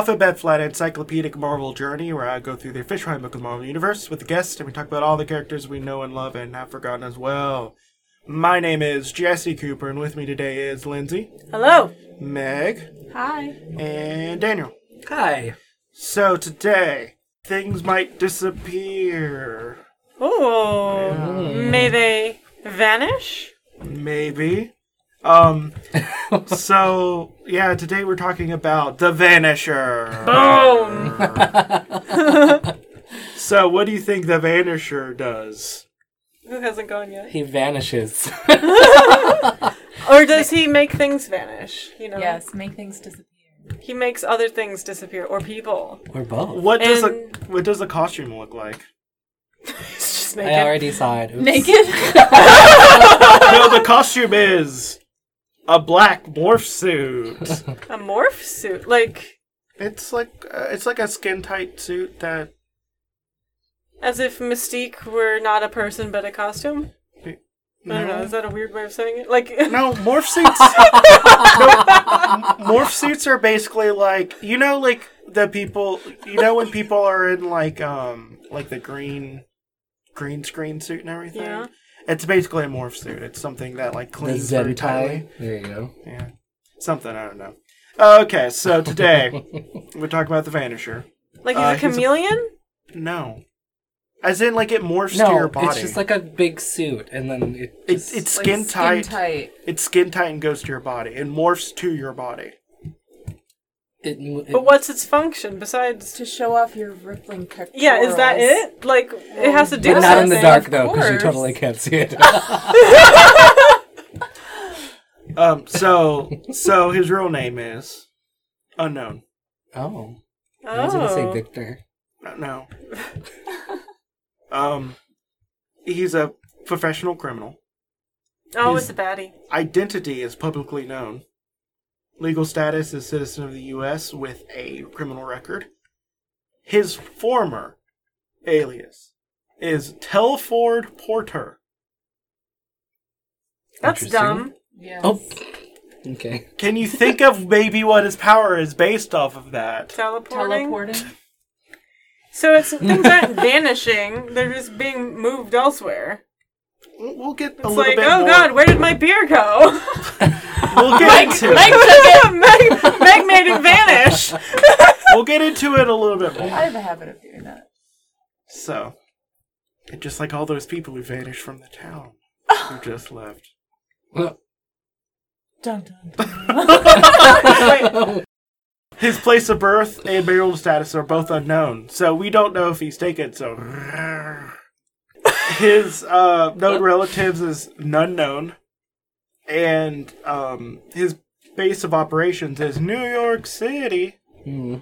Alphabet Flight encyclopedic Marvel journey where I go through the official handbook of the Marvel Universe with a guest and we talk about all the characters we know and love and have forgotten as well. My name is Jesse Cooper and with me today is Lindsay, Hello. Meg, Hi. and Daniel. Hi. So today, things might disappear. Oh, may they vanish? Maybe. Um, so, yeah, today we're talking about The Vanisher. Boom. So, what do you think The Vanisher does? Who hasn't gone yet? He vanishes. Or does he make things vanish? You know, Yes, make things disappear. he makes other things disappear or people. or both. What does a And- what does a costume look like? It's just I already saw it. Oops. Naked? no, the costume is a black morph suit. A morph suit, like it's like uh, it's like a skin tight suit that as if Mystique were not a person but a costume. I don't know. Is that a weird way of saying it? Like No, morph suits. no, morph suits are basically like you know, like the people. You know when people are in like um like the green green screen suit and everything. Yeah. It's basically a morph suit. It's something that like The cleans very tightly. There you go. Yeah, something I don't know. Okay, so today we're talking about the Vanisher. like he's Uh, a he's a- chameleon. No, as in like it morphs to your body. it's just like a big suit, and then it It- just, it's Like skin tight. tight. It's skin tight and goes to your body. It morphs to your body. It, it, But what's its function besides? To show off your rippling pectorals. Yeah, is that it? Like it has to do But not in the dark though, because you totally can't see it. Um. So so his real name is unknown. oh, I was gonna say Oh. Victor. Uh, No. um. He's a professional criminal. Oh, His- it's a baddie. Identity is publicly known. Legal status as citizen of the U.S. with a criminal record. His former alias is Telford Porter. That's Interesting. dumb. Yes. Oh, okay. Can you think of maybe what his power is based off of that? Teleporting. Teleporting. So it's things aren't vanishing; they're just being moved elsewhere. We'll we'll get a It's little like, bit oh more. god, where did my beer go? We'll get into Meg it. took it. Meg, Meg made it vanish. We'll get into it a little bit more. I have a habit of doing that. So, just like all those people who vanished from the town who just left. Well, Dun dun. Wait, His place of birth and marital status are both unknown, so we don't know if he's taken. So, his uh, known relatives is none known, and um, his base of operations is New York City. hmm.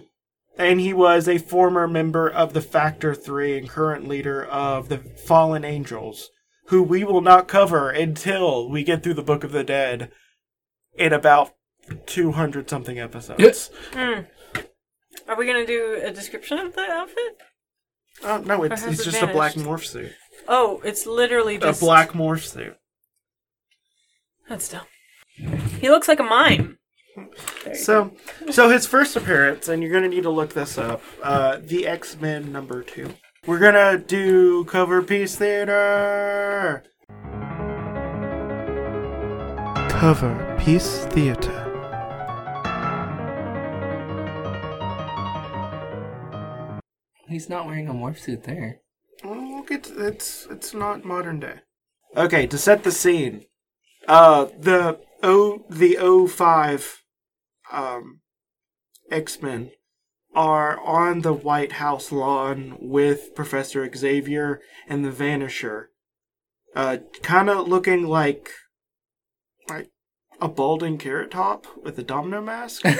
And he was a former member of the Factor 3 and current leader of the Fallen Angels, who we will not cover until we get through the Book of the Dead in about 200 something episodes. are we gonna do a description of the outfit? Oh, no, it's, it's it just a black morph suit. Oh, it's literally A black morph suit. That's dumb. He looks like a mime. There you So, so his first appearance, and you're gonna need to look this up. Uh, the X Men number two. We're gonna do cover piece theater. Cover piece theater. He's not wearing a morph suit there. Well, we'll get to, it's it's not modern day. Okay, to set the scene, uh, the O the O five, um, X Men are on the White House lawn with Professor Xavier and the Vanisher, uh, kind of looking like like a balding carrot top with a domino mask.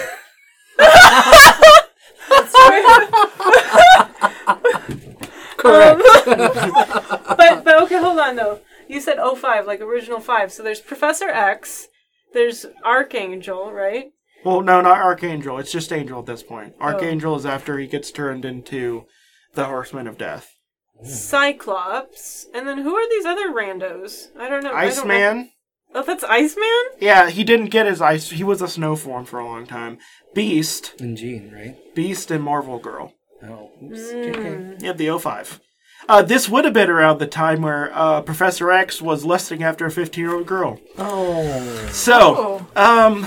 Correct. but but okay, hold on though. You said 05, like original five. So there's Professor X, there's Archangel, right? Well, no, not Archangel. It's just Angel at this point. Archangel is after he gets turned into the Horseman of Death. Cyclops, and then who are these other randos? I don't know. I don't know. Iceman, Oh, that's Iceman? Yeah, he didn't get his ice. He was a snow form for a long time. Beast, And Jean, right? Beast, and Marvel Girl. Oh, oops. Mm. JK. Yeah, the 05. Uh, this would have been around the time where uh, Professor X was lusting after a 15 year old girl. Oh. So, um,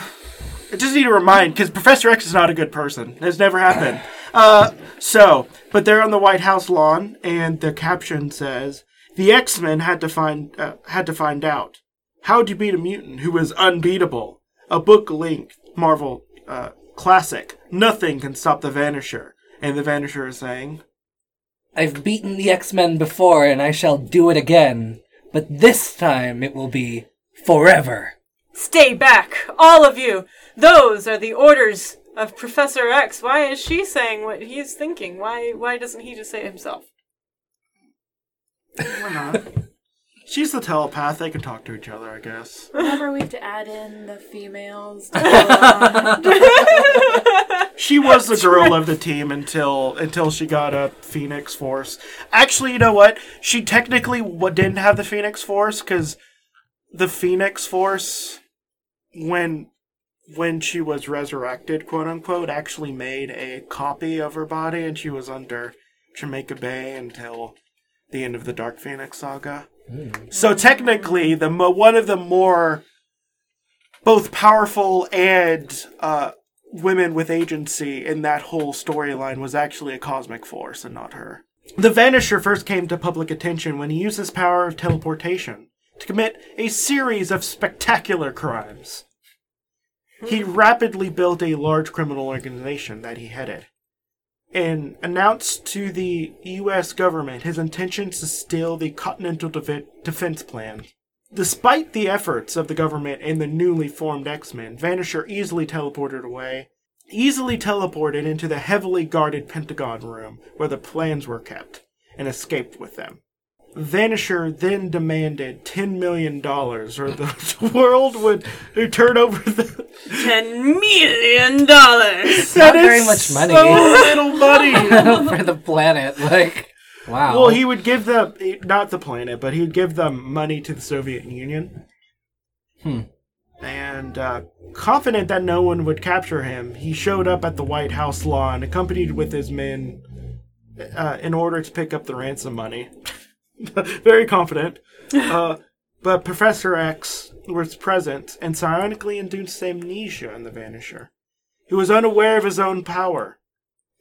I just need to remind because Professor X is not a good person. It's never happened. Uh, so, but they're on the White House lawn, and the caption says, "The X Men had to find uh, had to find out how to beat a mutant who is unbeatable." A book length Marvel uh, classic. Nothing can stop the Vanisher, and the Vanisher is saying, I've beaten the X Men before, and I shall do it again. But this time it will be forever. Stay back, all of you! Those are the orders of Professor X. Why is she saying what he's thinking? Why why doesn't he just say it himself? "Why not?" She's the telepath. They can talk to each other, I guess. Remember, we have to add in the females. To go along. She was the girl of the team until until she got a Phoenix Force. Actually, you know what? She technically didn't have the Phoenix Force because the Phoenix Force, when when she was resurrected, quote unquote, actually made a copy of her body, and she was under Jamaica Bay until the end of the Dark Phoenix saga. So technically, the mo- one of the more both powerful and uh, women with agency in that whole storyline was actually a cosmic force and not her. The Vanisher first came to public attention when he used his power of teleportation to commit a series of spectacular crimes. He hmm. rapidly built a large criminal organization that he headed and announced to the US government his intentions to steal the Continental Defe- Defense Plan. Despite the efforts of the government and the newly formed X Men, Vanisher easily teleported away, easily teleported into the heavily guarded Pentagon room where the plans were kept, and escaped with them. Vanisher then demanded $10 million, or the world would turn over the. Ten million dollars! That very is much money. So little money! For the planet. Like, wow. Well, he would give them not the planet, but he would give them money to the Soviet Union. Hmm. And uh, confident that no one would capture him, he showed up at the White House lawn, accompanied with his men, uh, in order to pick up the ransom money. Very confident. Uh, but Professor X was present and psionically induced amnesia in the Vanisher. He was unaware of his own power.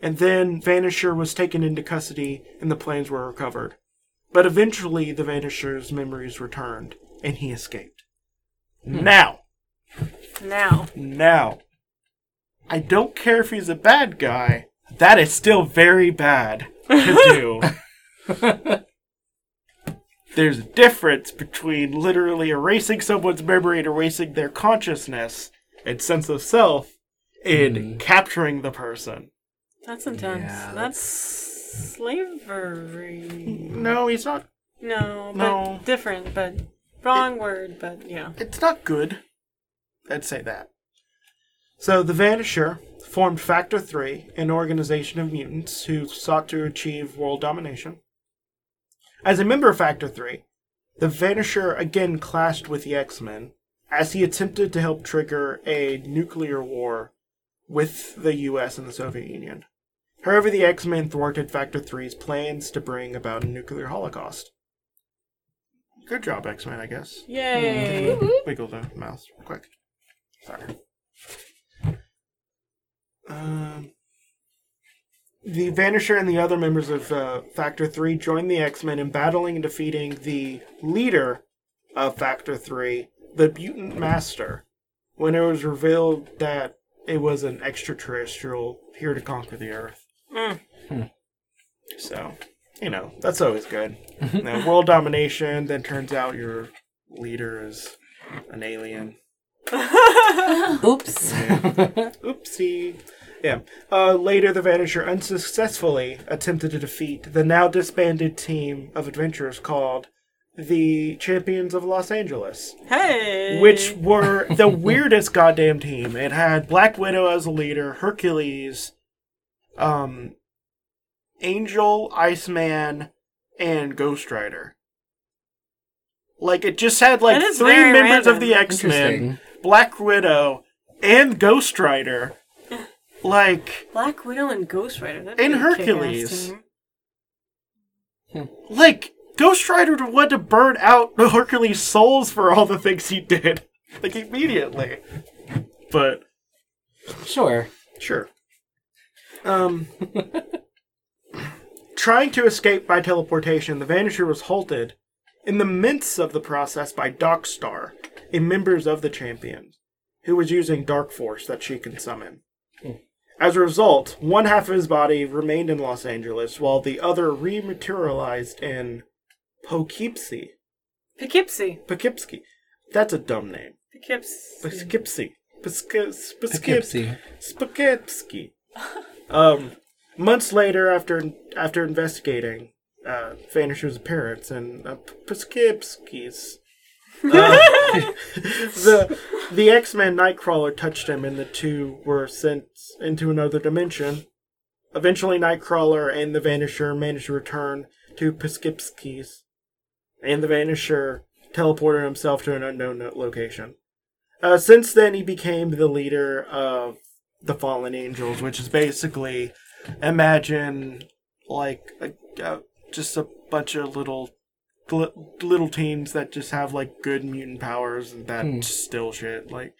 And then Vanisher was taken into custody and the plans were recovered. But eventually the Vanisher's memories returned and he escaped. Hmm. Now, Now. now, I don't care if he's a bad guy. That is still very bad to do. There's a difference between literally erasing someone's memory and erasing their consciousness and sense of self and hmm. capturing the person. That's intense. Yeah, that's slavery. No, he's not. No, but No. different, but wrong word, but yeah. It's not good. I'd say that. So the Vanisher formed Factor 3, an organization of mutants who sought to achieve world domination. As a member of Factor 3, the Vanisher again clashed with the X Men as he attempted to help trigger a nuclear war with the US and the Soviet Union. However, the X Men thwarted Factor 3's plans to bring about a nuclear holocaust. Good job, X Men, I guess. Yay! Wiggle the mouse real quick. Sorry. Um, the Vanisher and the other members of uh, Factor 3 joined the X Men in battling and defeating the leader of Factor 3, the Mutant Master, when it was revealed that it was an extraterrestrial here to conquer the Earth. Mm. So, you know, that's always good. You know, world domination, then turns out your leader is an alien. Oops. Oopsie. Yeah. Uh, later, the Vanisher unsuccessfully attempted to defeat the now disbanded team of adventurers called the Champions of Los Angeles, Hey! which were the weirdest goddamn team. It had Black Widow as a leader, Hercules, um, Angel, Iceman, and Ghost Rider. Like it just had like three very members of the. X Men, Black Widow, and Ghost Rider. like Black Widow and Ghost Rider. That'd And be a kick-ass Hercules. team. like Ghost Rider wanted to burn out Hercules' souls for all the things he did, like immediately. But Sure. sure. Um, trying to escape by teleportation, the Vanisher was halted in the midst of the process by Darkstar, a member of the Champions, who was using Dark Force that she can summon. As a result, one half of his body remained in Los Angeles, while the other rematerialized in Poughkeepsie. Poughkeepsie. Poughkeepsie. That's a dumb name. Poughkeepsie. Poughkeepsie. Poughkeepsie. Poughkeepsie. Poughkeepsie. Um, months later, after after investigating uh, Vanisher's appearance and uh, uh, the the X Men Nightcrawler touched him, and the two were sent into another dimension. Eventually, Nightcrawler and the Vanisher managed to return to Poughkeepsie's, and the Vanisher teleported himself to an unknown location. Uh, since then, he became the leader of the Fallen Angels, which is basically imagine like a, uh, just a bunch of little little teens that just have like good mutant powers and that Hmm. still shit like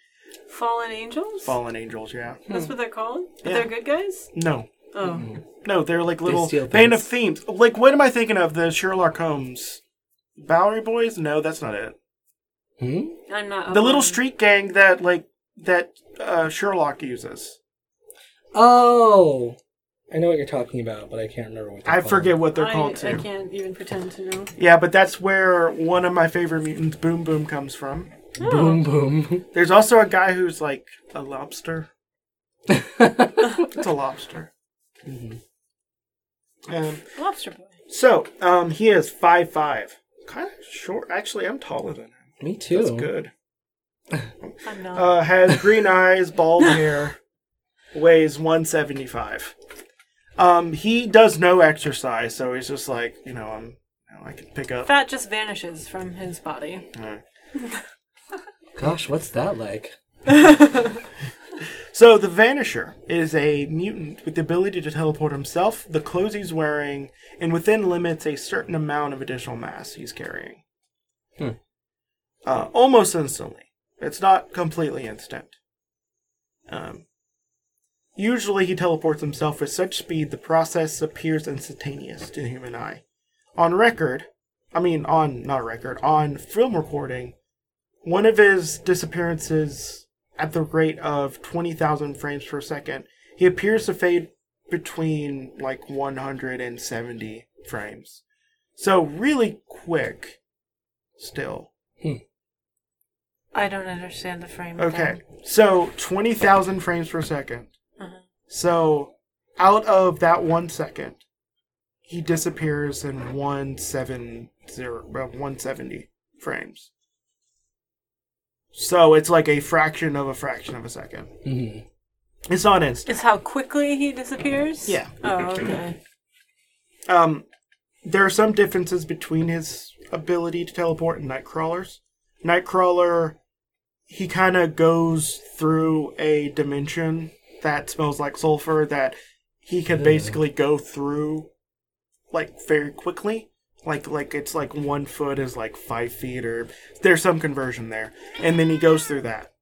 Fallen Angels? Fallen Angels. Yeah, That's what they're called? But Yeah. they're good guys? no, Oh. no, they're like little steal band of things. themes. Like, what am I thinking of? The Sherlock Holmes, Bowery Boys? No, that's not it. Hmm? I'm not. The little street gang that like that uh, Sherlock uses. Oh, I know what you're talking about, but I can't remember what. they're I called. forget what they're I, called too. I can't even pretend to know. Yeah, but that's where one of my favorite mutants, Boom Boom, comes from. Boom boom. There's also a guy who's like a lobster. It's a lobster. Um, Lobster Boy. so, um, he is five five, kind of short. Actually, I'm taller than him. Me too. That's good. I'm not. Uh, has green eyes, bald hair, weighs 175. Um, he does no exercise, so he's just like, you know, I'm, you know, I can pick up. Fat just vanishes from his body. Gosh, what's that like? So the Vanisher is a mutant with the ability to teleport himself, the clothes he's wearing, and within limits a certain amount of additional mass he's carrying. Hmm. Uh, almost instantly. It's not completely instant. Um, usually he teleports himself with such speed the process appears instantaneous to the human eye. On record, I mean on not record, on film recording, one of his disappearances at the rate of 20,000 frames per second, he appears to fade between like 170 frames. So really quick still. I don't understand the frame. Okay. So 20,000 frames per second. Uh-huh. So out of that 1 second, he disappears in 170 well, 170 frames. So it's like a fraction of a fraction of a second. hmm It's not instant. It's how quickly he disappears? Yeah. Oh, okay. Um, there are some differences between his ability to teleport and Nightcrawler's. Nightcrawler, he kind of goes through a dimension that smells like sulfur that he can basically go through, like very quickly. Like like it's like one foot is like five feet, or there's some conversion there, and then he goes through that.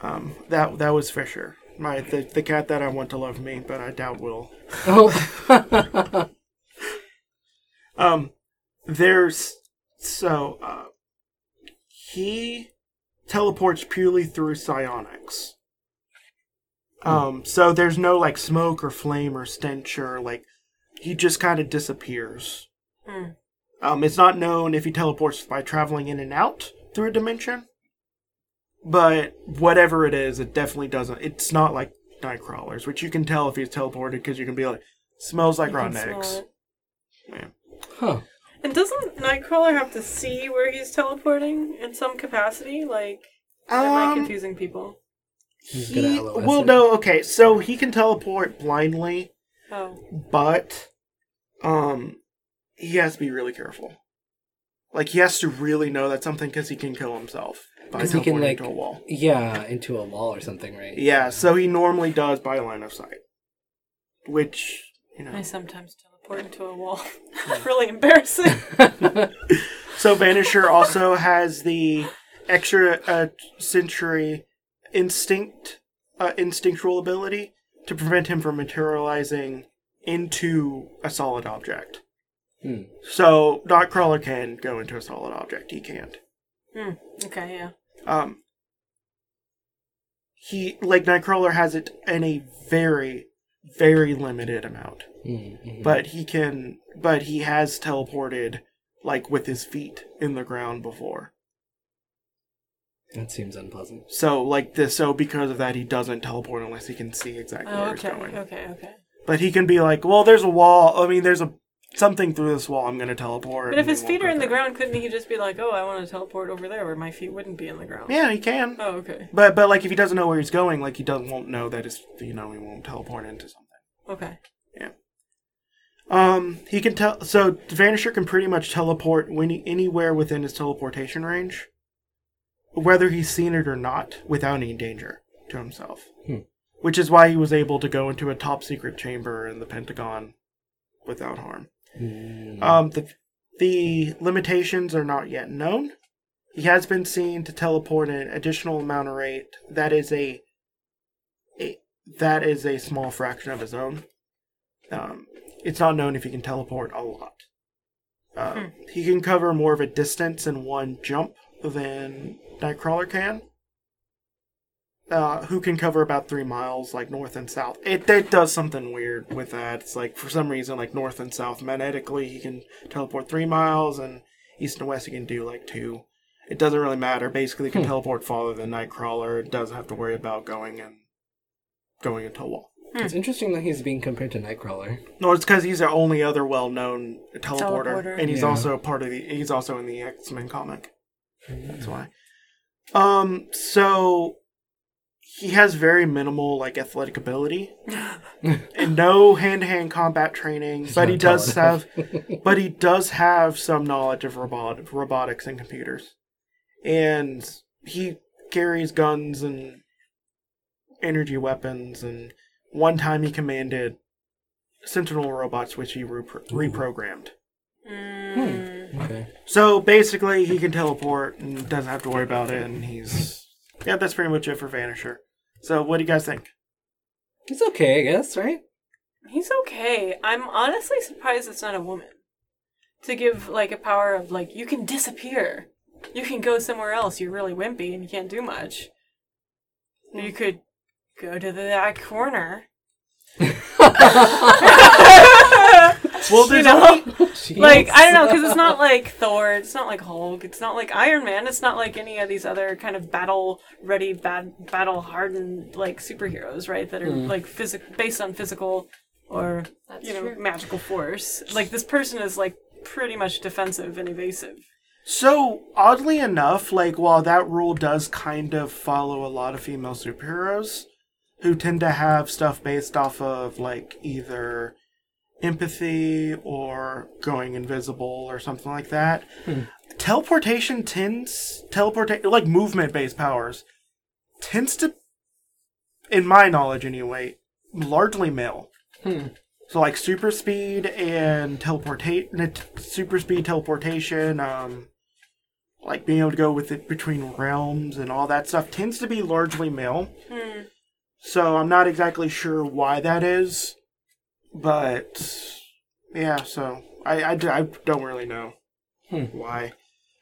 Um, that that was Fisher, my the, the cat that I want to love me, but I doubt will. Oh. Um, there's so uh, he teleports purely through psionics. Um, so there's no like smoke or flame or stench or like he just kind of disappears. Hmm. Um, it's not known if he teleports by traveling in and out through a dimension, but whatever it is, it definitely doesn't. It's not like Nightcrawlers, which you can tell if he's teleported because you can be like, smells like You rotten eggs. Yeah. huh. And doesn't Nightcrawler have to see where he's teleporting in some capacity? Like, or am I Um, confusing people? He's He, LOS well, it. no, okay, so he can teleport blindly, Oh, but um, he has to be really careful. Like he has to really know that something because he can kill himself by 'Cause he can, teleporting like- into a wall. Yeah, into a wall or something, right? Yeah, so he normally does by line of sight, which you know. I sometimes teleport into a wall. it's really embarrassing. So Vanisher also has the extra uh, century instinct, uh, instinctual ability to prevent him from materializing into a solid object. Hmm. So Nightcrawler can go into a solid object. He can't. Hmm. Okay, yeah. Um, he like Nightcrawler has it in a very, very limited amount, Mm-hmm. but he can. But he has teleported like with his feet in the ground before. That seems unpleasant. So like this, so because of that, he doesn't teleport unless he can see exactly Oh, where he's okay, going. okay, okay. But he can be like, well, there's a wall. I mean, there's a something through this wall. I'm gonna teleport. But if his feet are go in the ground, couldn't he just be like, "Oh, I want to teleport over there where my feet wouldn't be in the ground"? yeah, he can. Oh, okay. But but like if he doesn't know where he's going, like he doesn't won't know that his you know he won't teleport into something. Okay. Yeah. Um, he can tell. So Vanisher can pretty much teleport when he, anywhere within his teleportation range, whether he's seen it or not, without any danger to himself. Hmm. Which is why he was able to go into a top secret chamber in the Pentagon without harm. Mm. Um, the the limitations are not yet known. He has been seen to teleport an additional amount of rate that is a, a that is a small fraction of his own. Um, it's not known if he can teleport a lot. Um, He can cover more of a distance in one jump than Nightcrawler can. Uh, who can cover about three miles, like north and south. It, it does something weird with that. It's like for some reason, like north and south magnetically, he can teleport three miles, and east and west he can do like two. It doesn't really matter. Basically, he can teleport farther than Nightcrawler. It doesn't have to worry about going and going into a wall. It's interesting that he's being compared to Nightcrawler. No, it's because he's the only other well-known teleporter, Teleporter. and he's Yeah. also part of the. He's also in the X Men comic. That's why. Um. So he has very minimal like athletic ability, and no hand-to-hand combat training. but he does enough. have. but he does have some knowledge of robot robotics and computers, and he carries guns and energy weapons and one time he commanded sentinel robots which he repro- reprogrammed Mm. Okay. so basically he can teleport and doesn't have to worry about it and he's yeah that's pretty much it for vanisher so what do you guys think It's okay, I guess, right? He's okay. I'm honestly surprised it's not a woman. To give like a power of like you can disappear. You can go somewhere else. You're really wimpy and you can't do much. You hmm. could go to the that corner. well there's know? only Like I don't know because it's not like Thor. It's not like Hulk. It's not like Iron Man. It's not like any of these other kind of battle ready, bad battle hardened like superheroes, right? That are hmm. like physic based on physical or That's you know true. magical force. Like this person is like pretty much defensive and evasive. So, oddly enough, like, while that rule does kind of follow a lot of female superheroes who tend to have stuff based off of, like, either empathy or going invisible or something like that, hmm. teleportation tends, teleportation, like, movement based powers, tends to, in my knowledge anyway, largely male. Hmm. So like super speed and teleportation, super speed teleportation, um, like being able to go with it between realms and all that stuff tends to be largely male. Hmm. So I'm not exactly sure why that is, but yeah. So I, I, I don't really know why,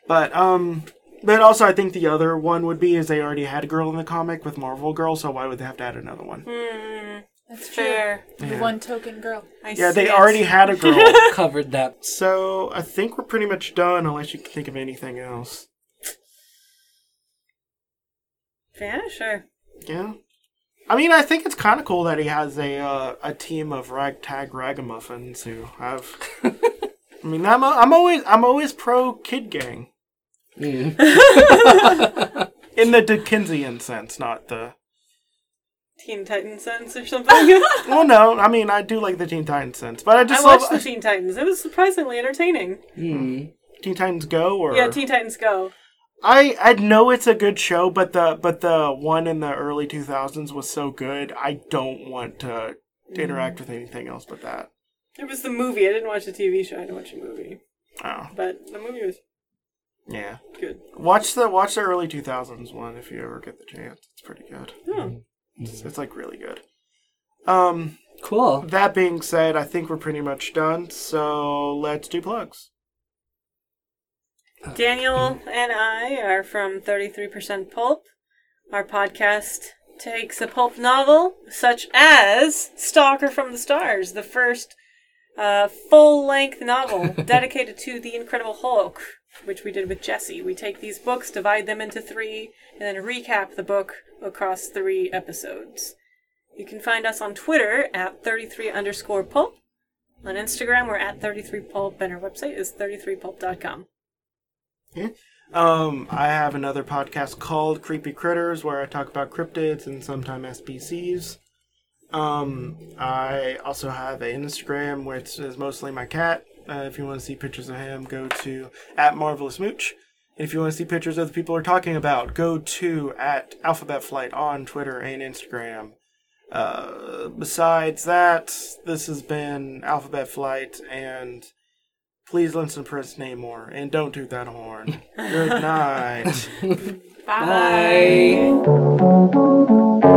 but um. But also, I think the other one would be is they already had a girl in the comic with Marvel Girl, so why would they have to add another one? Hmm. That's Fair. The one token girl. I Yeah, see they it. already had a girl. Covered that. So I think we're pretty much done, unless you can think of anything else. Vanisher. Yeah. I mean, I think it's kind of cool that he has a uh, a team of ragtag ragamuffins who have. I mean, I'm i I'm always I'm always pro kid gang Mm. in the Dickensian sense, not the. Teen Titans sense or something. Well, no, I mean I do like the Teen Titans sense, but I I just watched love. the Teen Titans. It was surprisingly entertaining. Mm. Teen Titans Go or Yeah, Teen Titans Go. I I know it's a good show, but the but the one in the early two thousands was so good. I don't want to interact with anything else but that. It was the movie. I didn't watch the TV show. I didn't watch the movie. Oh But the movie was yeah, good. watch the watch the early two thousands one if you ever get the chance. It's pretty good. Oh. It's, it's like really good. Um, Cool. that being said, I think we're pretty much done. So let's do plugs. Daniel and I are from 33% Pulp. Our podcast takes a pulp novel such as Stalker from the Stars, the first uh, full length novel dedicated to the Incredible Hulk, which we did with Jesse. We take these books, divide them into three, and then recap the book across three episodes. You can find us on Twitter at 33 underscore pulp. On Instagram, we're at 33pulp, and our website is 33pulp.com. Um, I have another podcast called Creepy Critters where I talk about cryptids and sometimes SPCs. Um, I also have an Instagram which is mostly my cat. Uh, if you want to see pictures of him, go to at Marvelous Mooch. If you want to see pictures of the people we're talking about, go to at Alphabet Flight on Twitter and Instagram. Uh, besides that, this has been Alphabet Flight, and please listen to Prince Namor, and don't toot that horn. Good night. Bye. Bye.